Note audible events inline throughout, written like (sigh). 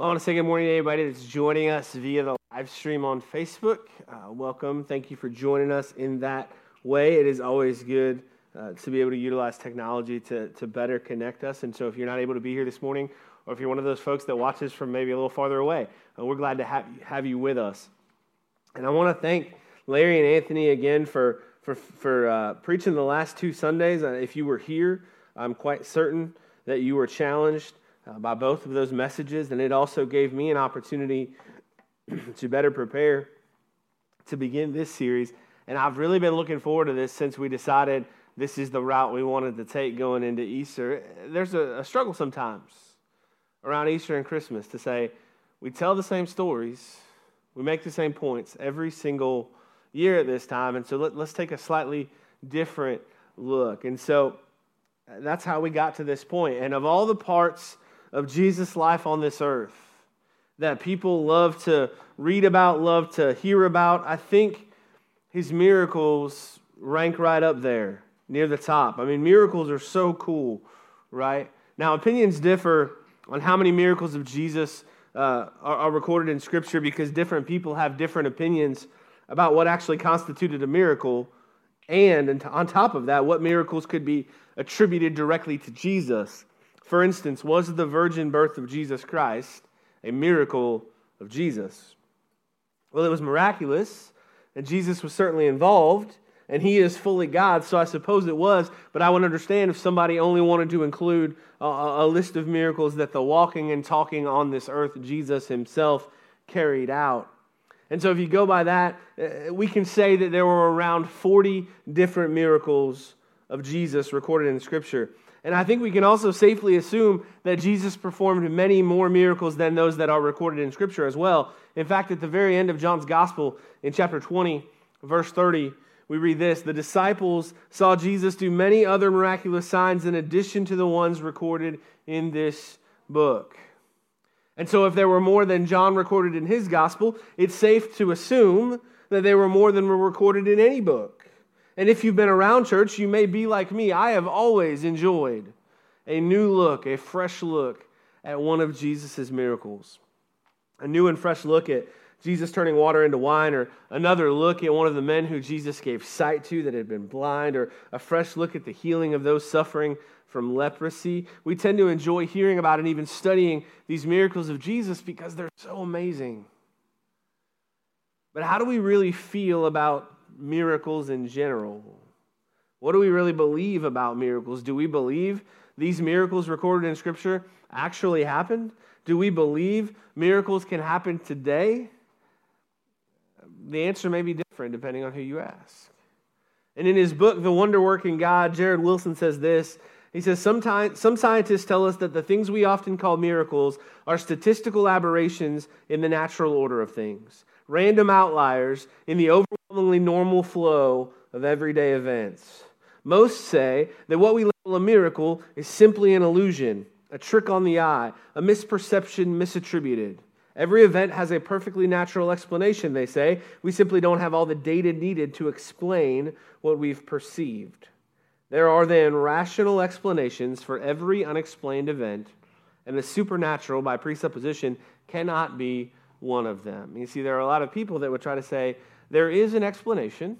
Well, I want to say good morning to everybody that's joining us via the live stream on Facebook. Uh, welcome. Thank you for joining us in that way. It is always good uh, to be able to utilize technology to, to better connect us. And so, if you're not able to be here this morning, or if you're one of those folks that watches from maybe a little farther away, uh, we're glad to have, have you with us. And I want to thank Larry and Anthony again for, for, for uh, preaching the last two Sundays. Uh, if you were here, I'm quite certain that you were challenged uh, by both of those messages, and it also gave me an opportunity (clears throat) to better prepare to begin this series. And I've really been looking forward to this since we decided this is the route we wanted to take going into Easter. There's a, a struggle sometimes around Easter and Christmas to say we tell the same stories, we make the same points every single year at this time, and so let, let's take a slightly different look. And so that's how we got to this point. And of all the parts of Jesus' life on this earth that people love to read about, love to hear about. I think his miracles rank right up there near the top. I mean, miracles are so cool, right? Now, opinions differ on how many miracles of Jesus uh, are, are recorded in Scripture because different people have different opinions about what actually constituted a miracle. And, and on top of that, what miracles could be attributed directly to Jesus. For instance, was the virgin birth of Jesus Christ a miracle of Jesus? Well, it was miraculous, and Jesus was certainly involved, and he is fully God, so I suppose it was. But I would understand if somebody only wanted to include a, a list of miracles that the walking and talking on this earth Jesus himself carried out. And so, if you go by that, uh, we can say that there were around 40 different miracles of Jesus recorded in Scripture. And I think we can also safely assume that Jesus performed many more miracles than those that are recorded in Scripture as well. In fact, at the very end of John's Gospel, in chapter 20, verse 30, we read this The disciples saw Jesus do many other miraculous signs in addition to the ones recorded in this book. And so, if there were more than John recorded in his gospel, it's safe to assume that there were more than were recorded in any book. And if you've been around church, you may be like me. I have always enjoyed a new look, a fresh look at one of Jesus' miracles. A new and fresh look at Jesus turning water into wine, or another look at one of the men who Jesus gave sight to that had been blind, or a fresh look at the healing of those suffering from leprosy. We tend to enjoy hearing about and even studying these miracles of Jesus because they're so amazing. But how do we really feel about miracles in general. What do we really believe about miracles? Do we believe these miracles recorded in Scripture actually happened? Do we believe miracles can happen today? The answer may be different depending on who you ask. And in his book, The Wonder Working God, Jared Wilson says this. He says, Sometimes, Some scientists tell us that the things we often call miracles are statistical aberrations in the natural order of things random outliers in the overwhelmingly normal flow of everyday events. Most say that what we label a miracle is simply an illusion, a trick on the eye, a misperception misattributed. Every event has a perfectly natural explanation, they say. We simply don't have all the data needed to explain what we've perceived. There are then rational explanations for every unexplained event, and the supernatural, by presupposition, cannot be one of them. You see, there are a lot of people that would try to say, there is an explanation,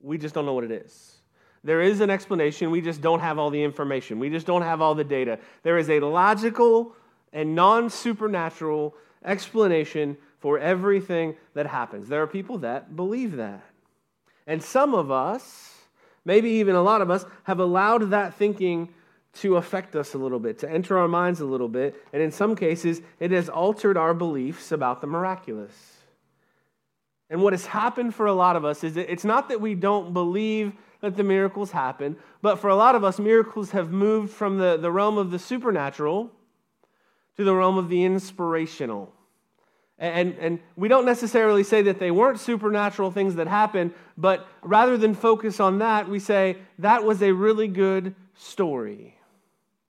we just don't know what it is. There is an explanation, we just don't have all the information, we just don't have all the data. There is a logical and non supernatural explanation for everything that happens. There are people that believe that. And some of us, maybe even a lot of us, have allowed that thinking to affect us a little bit, to enter our minds a little bit, and in some cases, it has altered our beliefs about the miraculous. And what has happened for a lot of us is it's not that we don't believe that the miracles happen, but for a lot of us, miracles have moved from the, the realm of the supernatural to the realm of the inspirational. And, and we don't necessarily say that they weren't supernatural things that happened, but rather than focus on that, we say that was a really good story.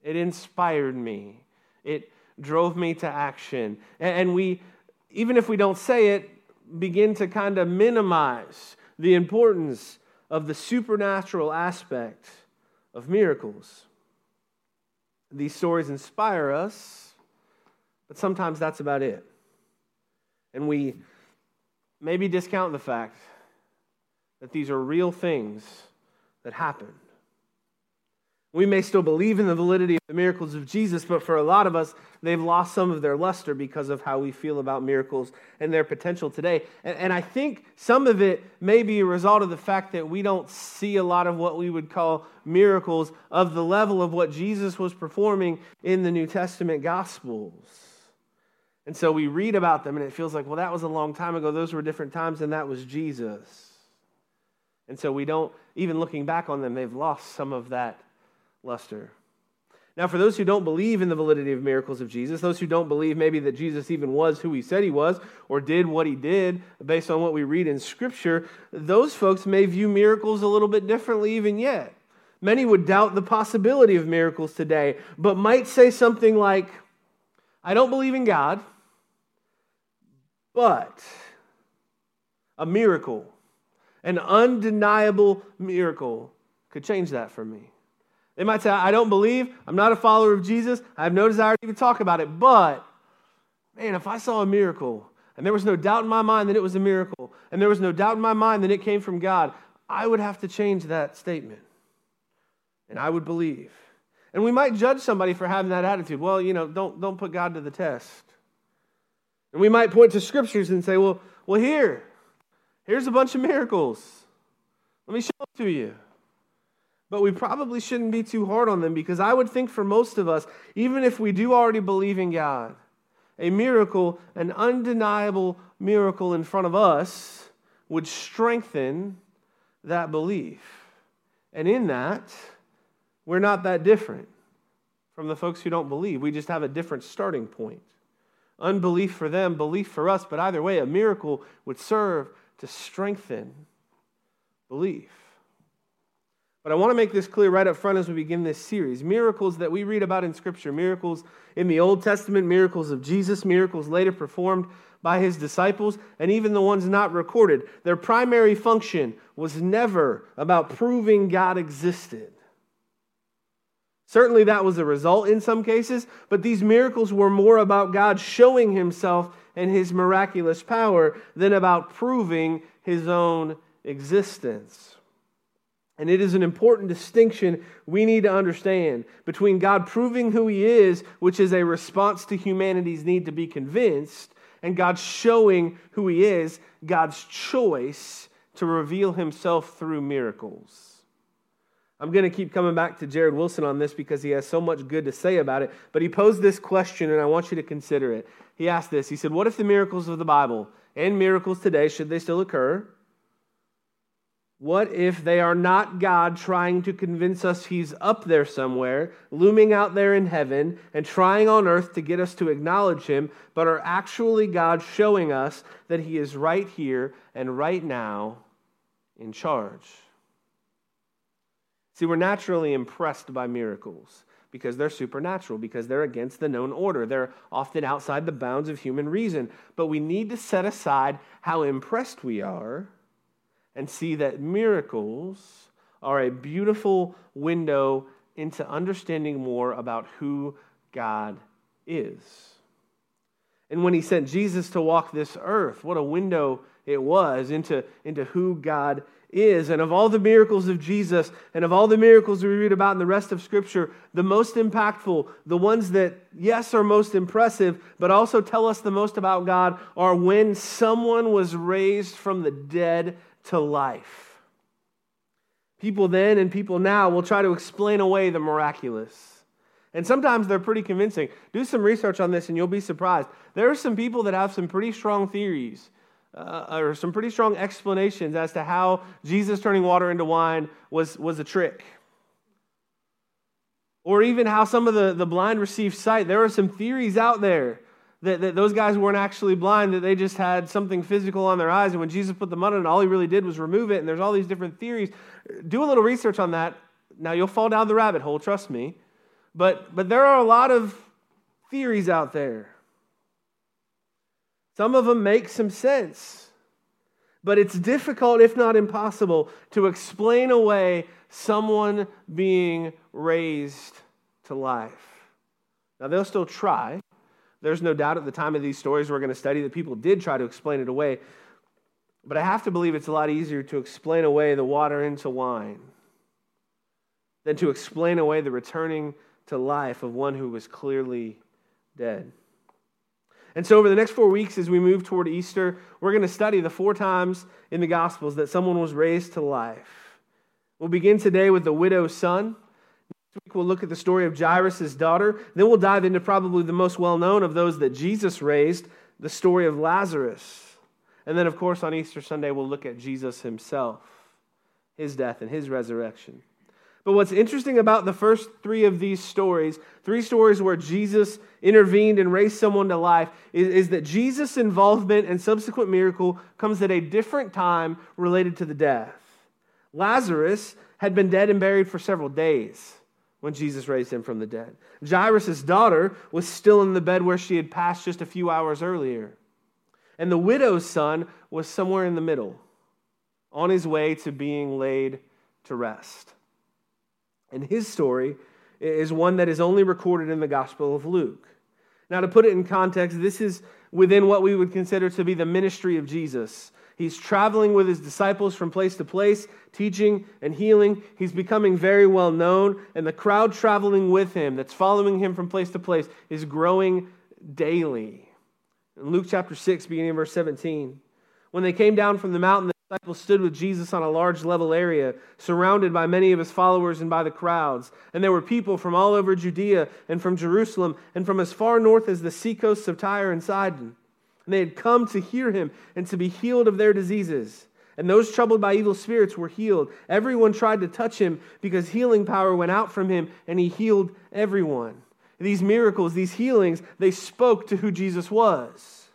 It inspired me. It drove me to action. And we, even if we don't say it, begin to kind of minimize the importance of the supernatural aspect of miracles. These stories inspire us, but sometimes that's about it. And we maybe discount the fact that these are real things that happen. We may still believe in the validity of the miracles of Jesus, but for a lot of us, they've lost some of their luster because of how we feel about miracles and their potential today. And, and, I think some of it may be a result of the fact that we don't see a lot of what we would call miracles of the level of what Jesus was performing in the New Testament Gospels. And so we read about them, and it feels like, well, that was a long time ago. Those were different times, and that was Jesus. And so we don't, even looking back on them, they've lost some of that luster. Now, for those who don't believe in the validity of miracles of Jesus, those who don't believe maybe that Jesus even was who he said he was or did what he did based on what we read in Scripture, those folks may view miracles a little bit differently even yet. Many would doubt the possibility of miracles today, but might say something like, I don't believe in God, but a miracle, an undeniable miracle, could change that for me. They might say, I don't believe, I'm not a follower of Jesus, I have no desire to even talk about it, but man, if I saw a miracle and there was no doubt in my mind that it was a miracle, and there was no doubt in my mind that it came from God, I would have to change that statement. And I would believe. And we might judge somebody for having that attitude. Well, you know, don't, don't put God to the test. And we might point to scriptures and say, well, well, here, here's a bunch of miracles. Let me show them to you but we probably shouldn't be too hard on them because I would think for most of us, even if we do already believe in God, a miracle, an undeniable miracle in front of us, would strengthen that belief. And in that, we're not that different from the folks who don't believe. We just have a different starting point. Unbelief for them, belief for us, but either way, a miracle would serve to strengthen belief. But I want to make this clear right up front as we begin this series. Miracles that we read about in Scripture, miracles in the Old Testament, miracles of Jesus, miracles later performed by his disciples, and even the ones not recorded, their primary function was never about proving God existed. Certainly, that was a result in some cases, but these miracles were more about God showing himself and his miraculous power than about proving his own existence. And it is an important distinction we need to understand between God proving who He is, which is a response to humanity's need to be convinced, and God showing who He is, God's choice to reveal Himself through miracles. I'm going to keep coming back to Jared Wilson on this because he has so much good to say about it. But he posed this question, and I want you to consider it. He asked this He said, What if the miracles of the Bible and miracles today, should they still occur, what if they are not God trying to convince us He's up there somewhere, looming out there in heaven, and trying on earth to get us to acknowledge Him, but are actually God showing us that He is right here and right now in charge? See, we're naturally impressed by miracles because they're supernatural, because they're against the known order. They're often outside the bounds of human reason. But we need to set aside how impressed we are and see that miracles are a beautiful window into understanding more about who God is. And when he sent Jesus to walk this earth, what a window it was into, into who God is. And of all the miracles of Jesus and of all the miracles we read about in the rest of Scripture, the most impactful, the ones that, yes, are most impressive, but also tell us the most about God, are when someone was raised from the dead to life. People then and people now will try to explain away the miraculous. And sometimes they're pretty convincing. Do some research on this and you'll be surprised. There are some people that have some pretty strong theories uh, or some pretty strong explanations as to how Jesus turning water into wine was, was a trick. Or even how some of the, the blind received sight. There are some theories out there that, that those guys weren't actually blind, that they just had something physical on their eyes. And when Jesus put the mud on it, all he really did was remove it. And there's all these different theories. Do a little research on that. Now, you'll fall down the rabbit hole, trust me. But, but there are a lot of theories out there. Some of them make some sense. But it's difficult, if not impossible, to explain away someone being raised to life. Now, they'll still try. There's no doubt at the time of these stories we're going to study that people did try to explain it away. But I have to believe it's a lot easier to explain away the water into wine than to explain away the returning to life of one who was clearly dead. And so, over the next four weeks, as we move toward Easter, we're going to study the four times in the Gospels that someone was raised to life. We'll begin today with the widow's son. Next week, we'll look at the story of Jairus' daughter. Then we'll dive into probably the most well known of those that Jesus raised, the story of Lazarus. And then, of course, on Easter Sunday, we'll look at Jesus himself, his death, and his resurrection. But what's interesting about the first three of these stories, three stories where Jesus intervened and raised someone to life, is, is, that Jesus' involvement and subsequent miracle comes at a different time related to the death. Lazarus had been dead and buried for several days when Jesus raised him from the dead. Jairus' daughter was still in the bed where she had passed just a few hours earlier. And the widow's son was somewhere in the middle, on his way to being laid to rest. And his story is one that is only recorded in the Gospel of Luke. Now, to put it in context, this is within what we would consider to be the ministry of Jesus. He's traveling with his disciples from place to place, teaching and healing. He's becoming very well known, and the crowd traveling with him, that's following him from place to place, is growing daily. In Luke chapter 6, beginning in verse 17, when they came down from the mountain, the disciples stood with Jesus on a large level area, surrounded by many of his followers and by the crowds. And there were people from all over Judea and from Jerusalem and from as far north as the seacoasts of Tyre and Sidon. And they had come to hear him and to be healed of their diseases. And those troubled by evil spirits were healed. Everyone tried to touch him because healing power went out from him, and he healed everyone. These miracles, these healings, they spoke to who Jesus was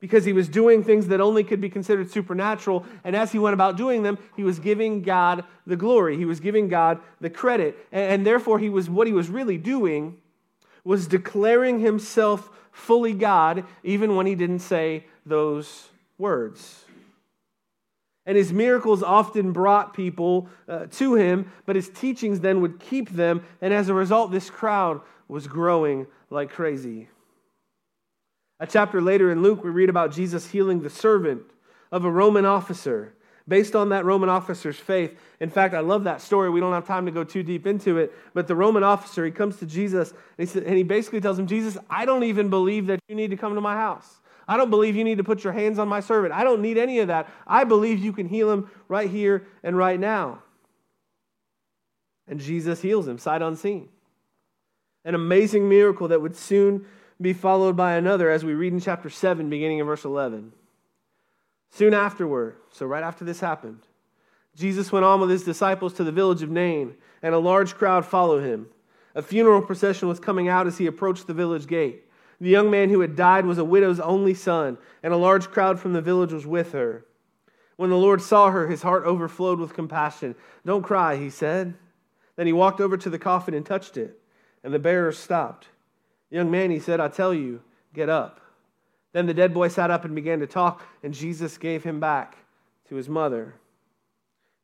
because he was doing things that only could be considered supernatural. And as he went about doing them, he was giving God the glory. He was giving God the credit. And, and therefore, he was, what he was really doing was declaring himself fully God, even when he didn't say those words. And his miracles often brought people uh, to him, but his teachings then would keep them. And as a result, this crowd was growing like crazy. A chapter later in Luke, we read about Jesus healing the servant of a Roman officer based on that Roman officer's faith. In fact, I love that story. We don't have time to go too deep into it. But the Roman officer, he comes to Jesus and he, and he basically tells him, Jesus, I don't even believe that you need to come to my house. I don't believe you need to put your hands on my servant. I don't need any of that. I believe you can heal him right here and right now. And Jesus heals him sight unseen. An amazing miracle that would soon be followed by another as we read in chapter 7, beginning in verse 11. Soon afterward, so right after this happened, Jesus went on with his disciples to the village of Nain, and a large crowd followed him. A funeral procession was coming out as he approached the village gate. The young man who had died was a widow's only son, and a large crowd from the village was with her. When the Lord saw her, his heart overflowed with compassion. Don't cry, he said. Then he walked over to the coffin and touched it, and the bearers stopped. Young man, he said, I tell you, get up. Then the dead boy sat up and began to talk, and Jesus gave him back to his mother.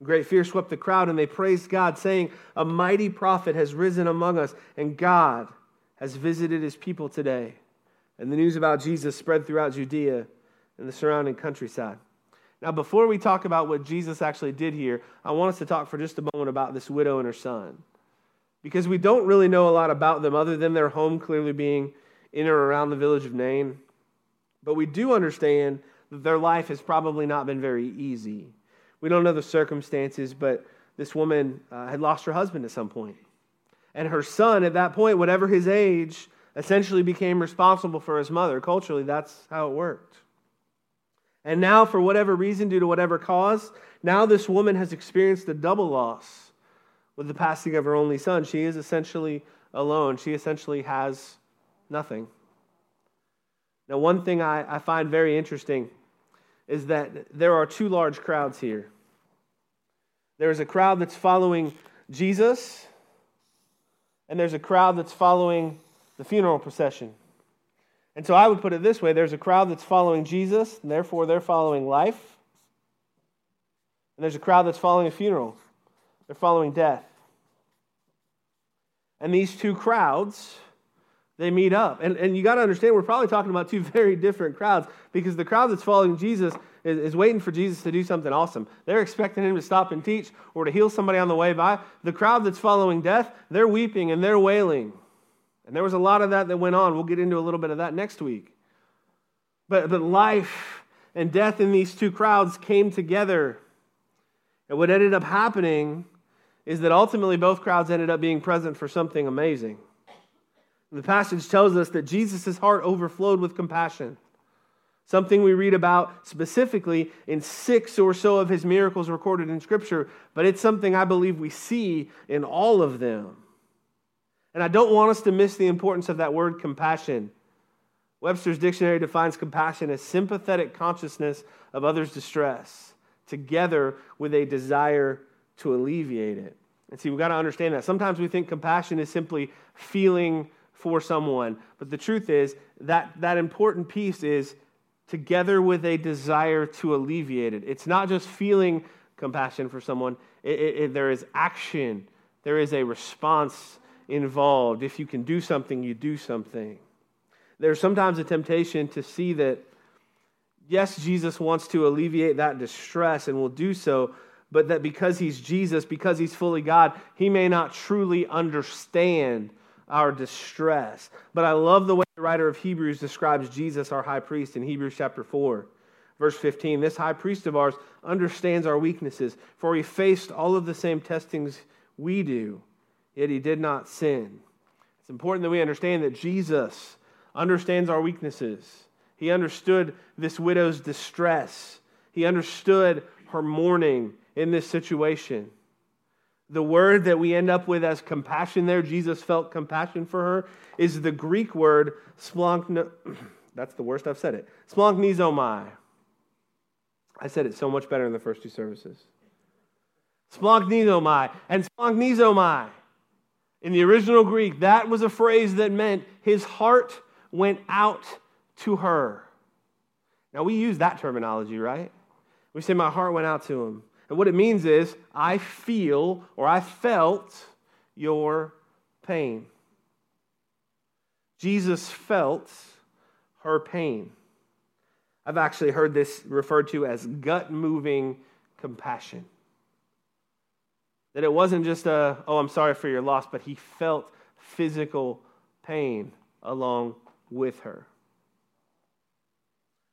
Great fear swept the crowd, and they praised God, saying, A mighty prophet has risen among us, and God has visited his people today. And the news about Jesus spread throughout Judea and the surrounding countryside. Now, before we talk about what Jesus actually did here, I want us to talk for just a moment about this widow and her son because we don't really know a lot about them other than their home clearly being in or around the village of Nain. But we do understand that their life has probably not been very easy. We don't know the circumstances, but this woman uh, had lost her husband at some point. And her son, at that point, whatever his age, essentially became responsible for his mother. Culturally, that's how it worked. And now, for whatever reason, due to whatever cause, now this woman has experienced a double loss with the passing of her only son, she is essentially alone. She essentially has nothing. Now, one thing I, I find very interesting is that there are two large crowds here. There's a crowd that's following Jesus, and there's a crowd that's following the funeral procession. And so I would put it this way there's a crowd that's following Jesus, and therefore they're following life. And there's a crowd that's following a funeral, they're following death. And these two crowds they meet up. And, and you got to understand, we're probably talking about two (laughs) very different crowds because the crowd that's following Jesus is, is, waiting for Jesus to do something awesome. They're expecting him to stop and teach or to heal somebody on the way by. The crowd that's following death, they're weeping and they're wailing. And there was a lot of that that went on. We'll get into a little bit of that next week. But, but life and death in these two crowds came together. And what ended up happening is that ultimately both crowds ended up being present for something amazing. The passage tells us that Jesus' heart overflowed with compassion. Something we read about specifically in six or so of his miracles recorded in Scripture, but it's something I believe we see in all of them. And I don't want us to miss the importance of that word compassion. Webster's dictionary defines compassion as sympathetic consciousness of others' distress, together with a desire to alleviate it. And see, we've got to understand that. Sometimes we think compassion is simply feeling for someone, but the truth is that that important piece is together with a desire to alleviate it. It's not just feeling compassion for someone, it, it, it, there is action, there is a response involved. If you can do something, you do something. There's sometimes a temptation to see that, yes, Jesus wants to alleviate that distress and will do so, but that because he's Jesus, because he's fully God, he may not truly understand our distress. But I love the way the writer of Hebrews describes Jesus, our high priest, in Hebrews chapter 4. Verse 15, this high priest of ours understands our weaknesses, for he faced all of the same testings we do, yet he did not sin. It's important that we understand that Jesus understands our weaknesses. He understood this widow's distress, he understood her mourning in this situation. The word that we end up with as compassion there, Jesus felt compassion for her, is the Greek word splanchno. (clears throat) That's the worst I've said it. Splanchnizomai. I said it so much better in the first two services. Splanchnizomai. And splanchnizomai. In the original Greek, that was a phrase that meant his heart went out to her. Now, we use that terminology, right? We say, My heart went out to him. And what it means is, I feel or I felt your pain. Jesus felt her pain. I've actually heard this referred to as gut moving compassion. That it wasn't just a, oh, I'm sorry for your loss, but he felt physical pain along with her.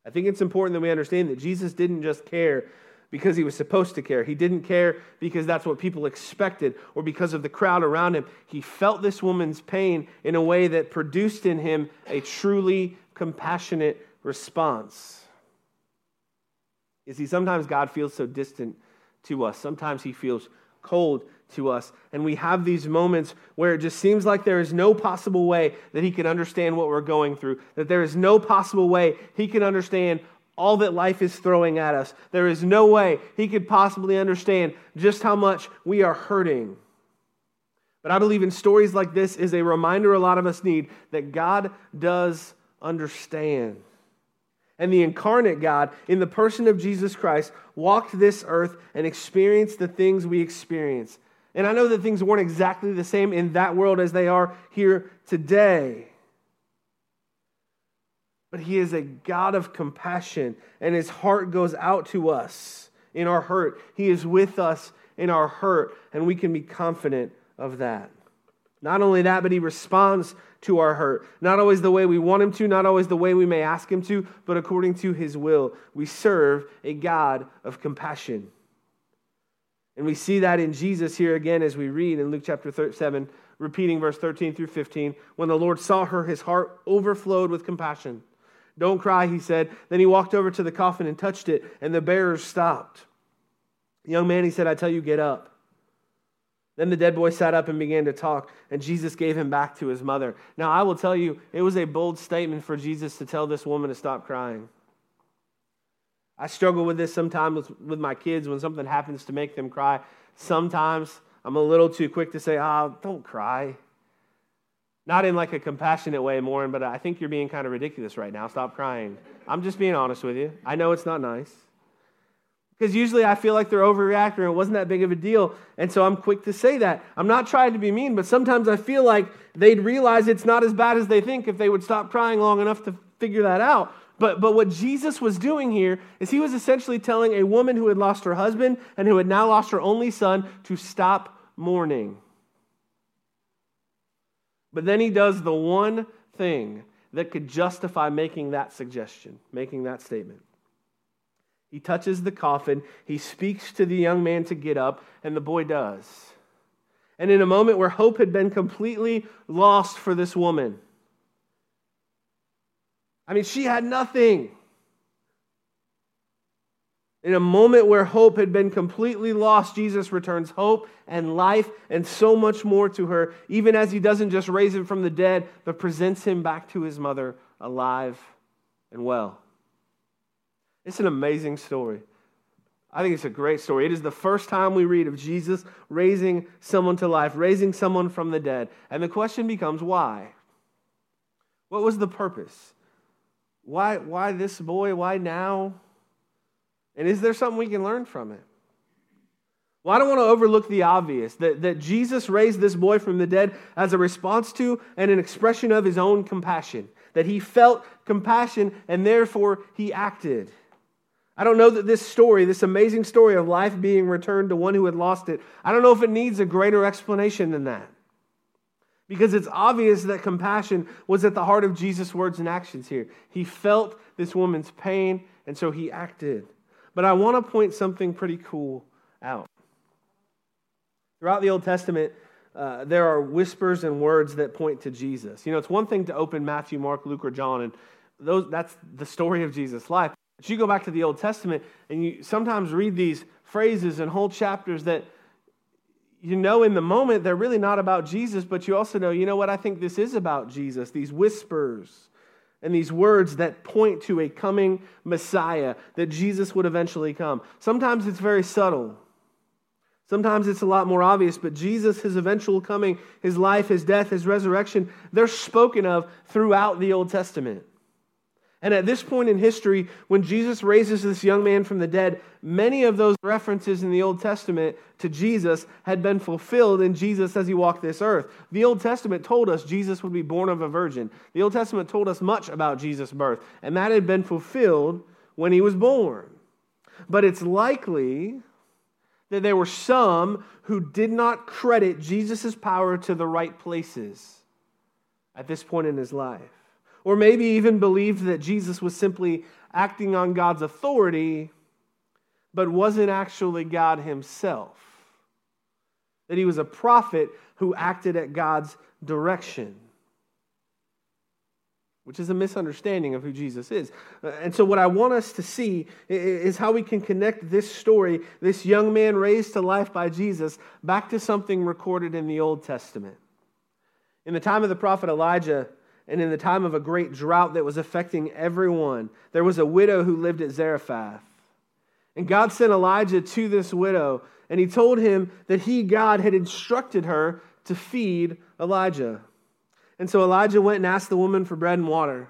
I think it's important that we understand that Jesus didn't just care because he was supposed to care. He didn't care because that's what people expected or because of the crowd around him. He felt this woman's pain in a way that produced in him a truly compassionate response. You see, sometimes God feels so distant to us, sometimes he feels cold to us. And we have these moments where it just seems like there is no possible way that he can understand what we're going through, that there is no possible way he can understand all that life is throwing at us. There is no way he could possibly understand just how much we are hurting. But I believe in stories like this is a reminder a lot of us need that God does understand. And the incarnate God, in the person of Jesus Christ, walked this earth and experienced the things we experience. And I know that things weren't exactly the same in that world as they are here today. But he is a God of compassion, and his heart goes out to us in our hurt. He is with us in our hurt, and we can be confident of that. Not only that, but he responds to our hurt. Not always the way we want him to, not always the way we may ask him to, but according to his will. We serve a God of compassion. And we see that in Jesus here again as we read in Luke chapter 7, repeating verse 13 through 15. When the Lord saw her, his heart overflowed with compassion. Don't cry, he said. Then he walked over to the coffin and touched it, and the bearers stopped. young man, he said, I tell you, get up. Then the dead boy sat up and began to talk, and Jesus gave him back to his mother. Now, I will tell you, it was a bold statement for Jesus to tell this woman to stop crying. I struggle with this sometimes with my kids when something happens to make them cry. Sometimes I'm a little too quick to say, oh, don't cry. Not in like a compassionate way, Morin, but I think you're being kind of ridiculous right now. Stop crying. I'm just being honest with you. I know it's not nice. Because usually I feel like they're overreacting it wasn't that big of a deal. And so I'm quick to say that. I'm not trying to be mean, but sometimes I feel like they'd realize it's not as bad as they think if they would stop crying long enough to figure that out. But, but what Jesus was doing here is he was essentially telling a woman who had lost her husband and who had now lost her only son to stop mourning. But then he does the one thing that could justify making that suggestion, making that statement. He touches the coffin, he speaks to the young man to get up, and the boy does. And in a moment where hope had been completely lost for this woman, I mean, she had nothing. In a moment where hope had been completely lost, Jesus returns hope and life and so much more to her, even as he doesn't just raise him from the dead, but presents him back to his mother alive and well. It's an amazing story. I think it's a great story. It is the first time we read of Jesus raising someone to life, raising someone from the dead. And the question becomes why? What was the purpose? Why, why this boy? Why now? And is there something we can learn from it? Well, I don't want to overlook the obvious that, that Jesus raised this boy from the dead as a response to and an expression of his own compassion, that he felt compassion and therefore he acted. I don't know that this story, this amazing story of life being returned to one who had lost it, I don't know if it needs a greater explanation than that. Because it's obvious that compassion was at the heart of Jesus' words and actions here. He felt this woman's pain, and so he acted. But I want to point something pretty cool out. Throughout the Old Testament, uh, there are whispers and words that point to Jesus. You know, it's one thing to open Matthew, Mark, Luke, or John, and those, that's the story of Jesus' life. But you go back to the Old Testament, and you sometimes read these phrases and whole chapters that you know in the moment they're really not about Jesus, but you also know, you know what, I think this is about Jesus. These whispers and these words that point to a coming Messiah, that Jesus would eventually come. Sometimes it's very subtle. Sometimes it's a lot more obvious, but Jesus, his eventual coming, his life, his death, his resurrection, they're spoken of throughout the Old Testament. And at this point in history, when Jesus raises this young man from the dead, many of those references in the Old Testament to Jesus had been fulfilled in Jesus as he walked this earth. The Old Testament told us Jesus would be born of a virgin. The Old Testament told us much about Jesus' birth, and that had been fulfilled when he was born. But it's likely that there were some who did not credit Jesus' power to the right places at this point in his life or maybe even believed that Jesus was simply acting on God's authority, but wasn't actually God himself. That he was a prophet who acted at God's direction, which is a misunderstanding of who Jesus is. Uh, and so, what I want us to see is how we can connect this story, this young man raised to life by Jesus, back to something recorded in the Old Testament. In the time of the prophet Elijah, and in the time of a great drought that was affecting everyone, there was a widow who lived at Zarephath. And God sent Elijah to this widow, and he told him that he, God, had instructed her to feed Elijah. And so Elijah went and asked the woman for bread and water.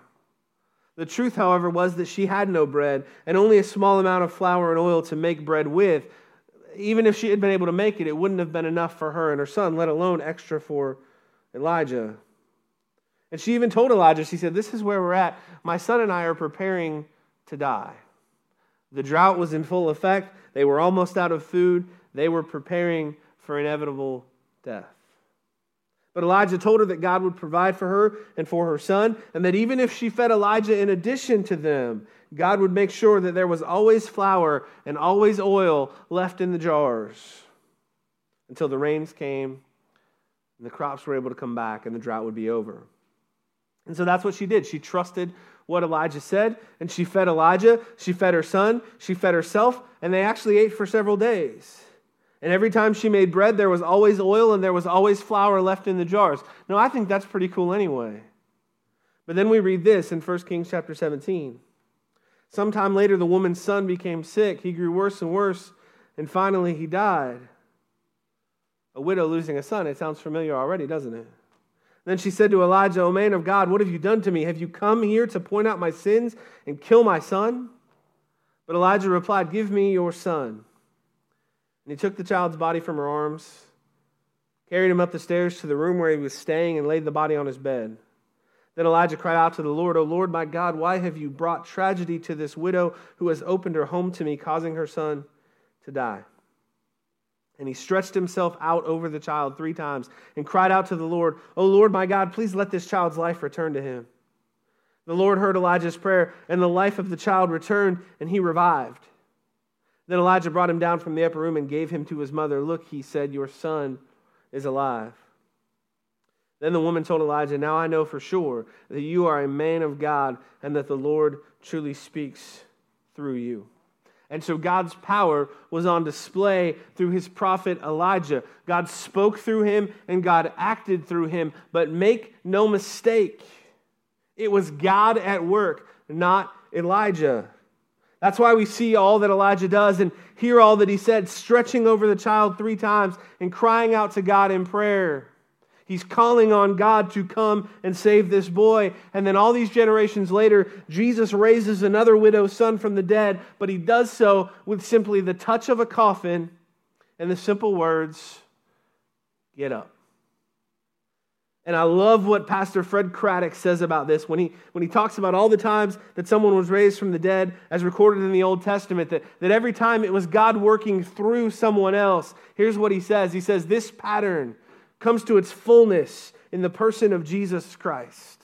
The truth, however, was that she had no bread and only a small amount of flour and oil to make bread with. Even if she had been able to make it, it wouldn't have been enough for her and her son, let alone extra for Elijah. And she even told Elijah, she said, This is where we're at. My son and I are preparing to die. The drought was in full effect. They were almost out of food. They were preparing for inevitable death. But Elijah told her that God would provide for her and for her son, and that even if she fed Elijah in addition to them, God would make sure that there was always flour and always oil left in the jars until the rains came and the crops were able to come back and the drought would be over. And so that's what she did. She trusted what Elijah said, and she fed Elijah, she fed her son, she fed herself, and they actually ate for several days. And every time she made bread, there was always oil and there was always flour left in the jars. Now, I think that's pretty cool anyway. But then we read this in 1 Kings chapter 17. Sometime later, the woman's son became sick. He grew worse and worse, and finally he died. A widow losing a son. It sounds familiar already, doesn't it? Then she said to Elijah, O man of God, what have you done to me? Have you come here to point out my sins and kill my son? But Elijah replied, Give me your son. And he took the child's body from her arms, carried him up the stairs to the room where he was staying, and laid the body on his bed. Then Elijah cried out to the Lord, O Lord my God, why have you brought tragedy to this widow who has opened her home to me, causing her son to die? And he stretched himself out over the child three times and cried out to the Lord, O Lord my God, please let this child's life return to him. The Lord heard Elijah's prayer, and the life of the child returned, and he revived. Then Elijah brought him down from the upper room and gave him to his mother. Look, he said, Your son is alive. Then the woman told Elijah, Now I know for sure that you are a man of God and that the Lord truly speaks through you. And so God's power was on display through his prophet Elijah. God spoke through him and God acted through him. But make no mistake, it was God at work, not Elijah. That's why we see all that Elijah does and hear all that he said, stretching over the child three times and crying out to God in prayer. He's calling on God to come and save this boy. And then all these generations later, Jesus raises another widow's son from the dead, but he does so with simply the touch of a coffin and the simple words, Get up. And I love what Pastor Fred Craddock says about this when he, when he talks about all the times that someone was raised from the dead, as recorded in the Old Testament, that, that every time it was God working through someone else. Here's what he says He says, This pattern comes to its fullness in the person of Jesus Christ,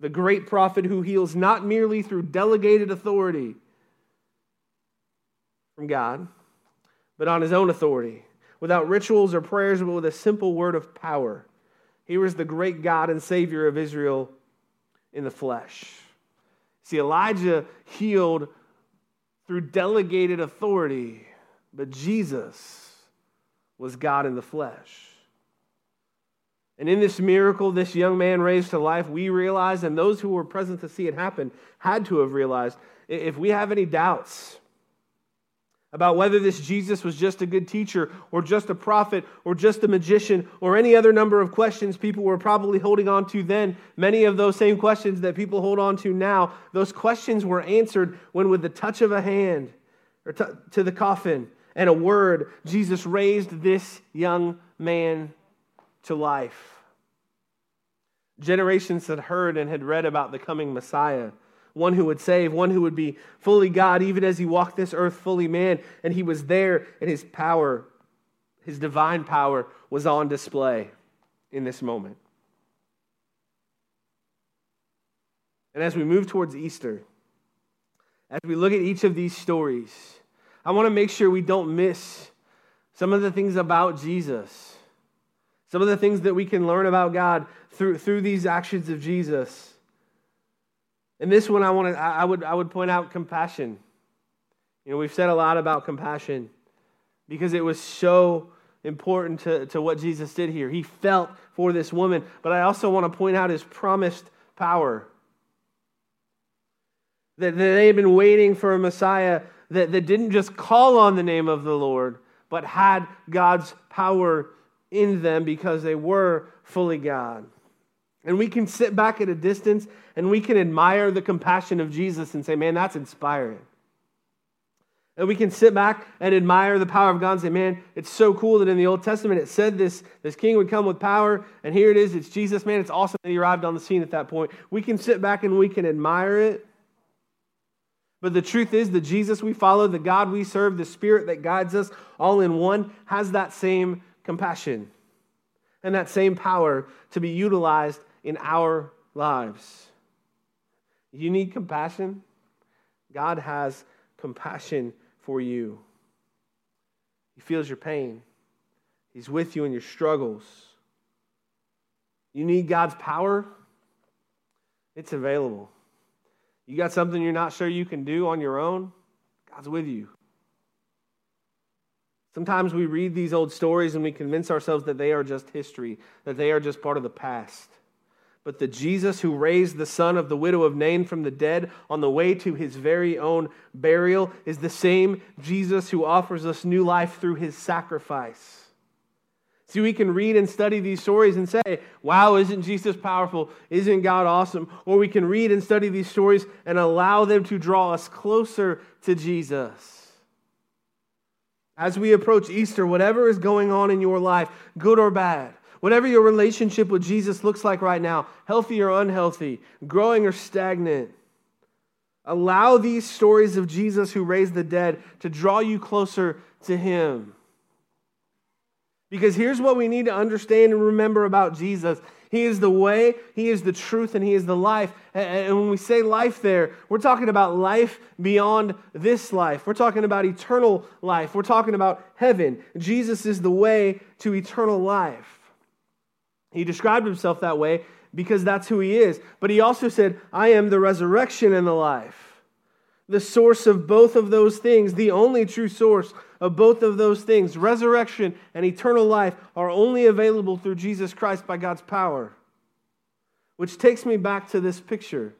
the great prophet who heals not merely through delegated authority from God, but on his own authority, without rituals or prayers, but with a simple word of power. He was the great God and Savior of Israel in the flesh. See, Elijah healed through delegated authority, but Jesus was God in the flesh. And in this miracle, this young man raised to life, we realize, and those who were present to see it happen had to have realized, if we have any doubts about whether this Jesus was just a good teacher or just a prophet or just a magician or any other number of questions people were probably holding on to then, many of those same questions that people hold on to now, those questions were answered when, with the touch of a hand or t- to the coffin and a word, Jesus raised this young man to life. Generations had heard and had read about the coming Messiah, one who would save, one who would be fully God, even as he walked this earth fully man. And he was there, and his power, his divine power, was on display in this moment. And as we move towards Easter, as we look at each of these stories, I want to make sure we don't miss some of the things about Jesus some of the things that we can learn about God through, through these actions of Jesus. And this one, I, want to, I, would, I would point out compassion. You know, we've said a lot about compassion because it was so important to, to what Jesus did here. He felt for this woman, but I also want to point out his promised power. That, that they had been waiting for a Messiah that, that didn't just call on the name of the Lord, but had God's power in them because they were fully God. And we can sit back at a distance and we can admire the compassion of Jesus and say, man, that's inspiring. And we can sit back and admire the power of God and say, man, it's so cool that in the Old Testament it said this, this king would come with power, and here it is, it's Jesus, man, it's awesome that he arrived on the scene at that point. We can sit back and we can admire it. But the truth is, the Jesus we follow, the God we serve, the Spirit that guides us all in one, has that same compassion and that same power to be utilized in our lives. You need compassion? God has compassion for you. He feels your pain, He's with you in your struggles. You need God's power? It's available. You got something you're not sure you can do on your own? God's with you. Sometimes we read these old stories and we convince ourselves that they are just history, that they are just part of the past. But the Jesus who raised the son of the widow of Nain from the dead on the way to his very own burial is the same Jesus who offers us new life through his sacrifice. See, we can read and study these stories and say, wow, isn't Jesus powerful? Isn't God awesome? Or we can read and study these stories and allow them to draw us closer to Jesus. As we approach Easter, whatever is going on in your life, good or bad, whatever your relationship with Jesus looks like right now, healthy or unhealthy, growing or stagnant, allow these stories of Jesus who raised the dead to draw you closer to Him. Because here's what we need to understand and remember about Jesus He is the way, He is the truth, and He is the life. And when we say life there, we're talking about life beyond this life. We're talking about eternal life. We're talking about heaven. Jesus is the way to eternal life. He described himself that way because that's who he is. But he also said, I am the resurrection and the life the source of both of those things, the only true source of both of those things, resurrection and eternal life, are only available through Jesus Christ by God's power. Which takes me back to this picture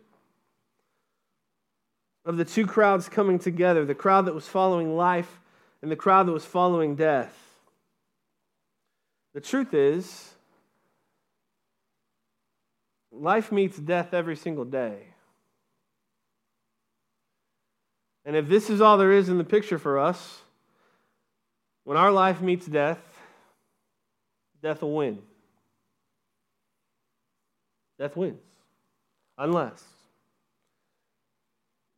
of the two crowds coming together the crowd that was following life and the crowd that was following death. The truth is, life meets death every single day. And if this is all there is in the picture for us, when our life meets death, death will win. Death wins. Unless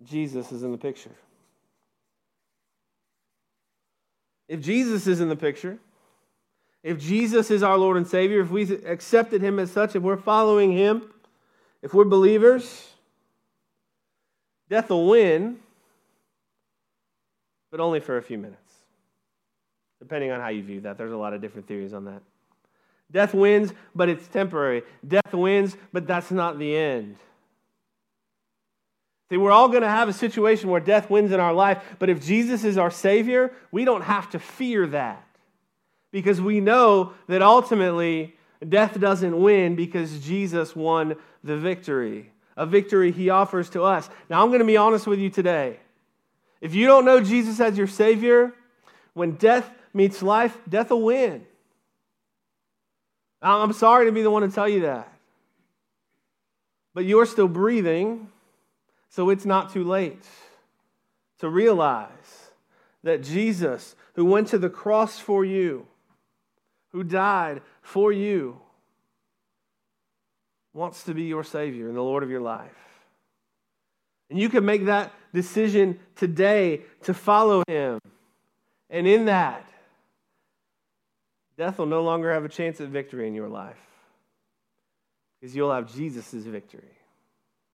Jesus is in the picture. If Jesus is in the picture, if Jesus is our Lord and Savior, if we accepted Him as such, if we're following Him, if we're believers, death will win but only for a few minutes. Depending on how you view that, there's a lot of different theories on that. Death wins, but it's temporary. Death wins, but that's not the end. See, we're all going to have a situation where death wins in our life, but if Jesus is our Savior, we don't have to fear that. Because we know that ultimately death doesn't win because Jesus won the victory, a victory he offers to us. Now, I'm going to be honest with you today. If you don't know Jesus as your Savior, when death meets life, death will win. I'm sorry to be the one to tell you that. But you're still breathing, so it's not too late to realize that Jesus, who went to the cross for you, who died for you, wants to be your Savior and the Lord of your life. And you can make that decision today to follow him. And in that, death will no longer have a chance at victory in your life because you'll have Jesus' victory.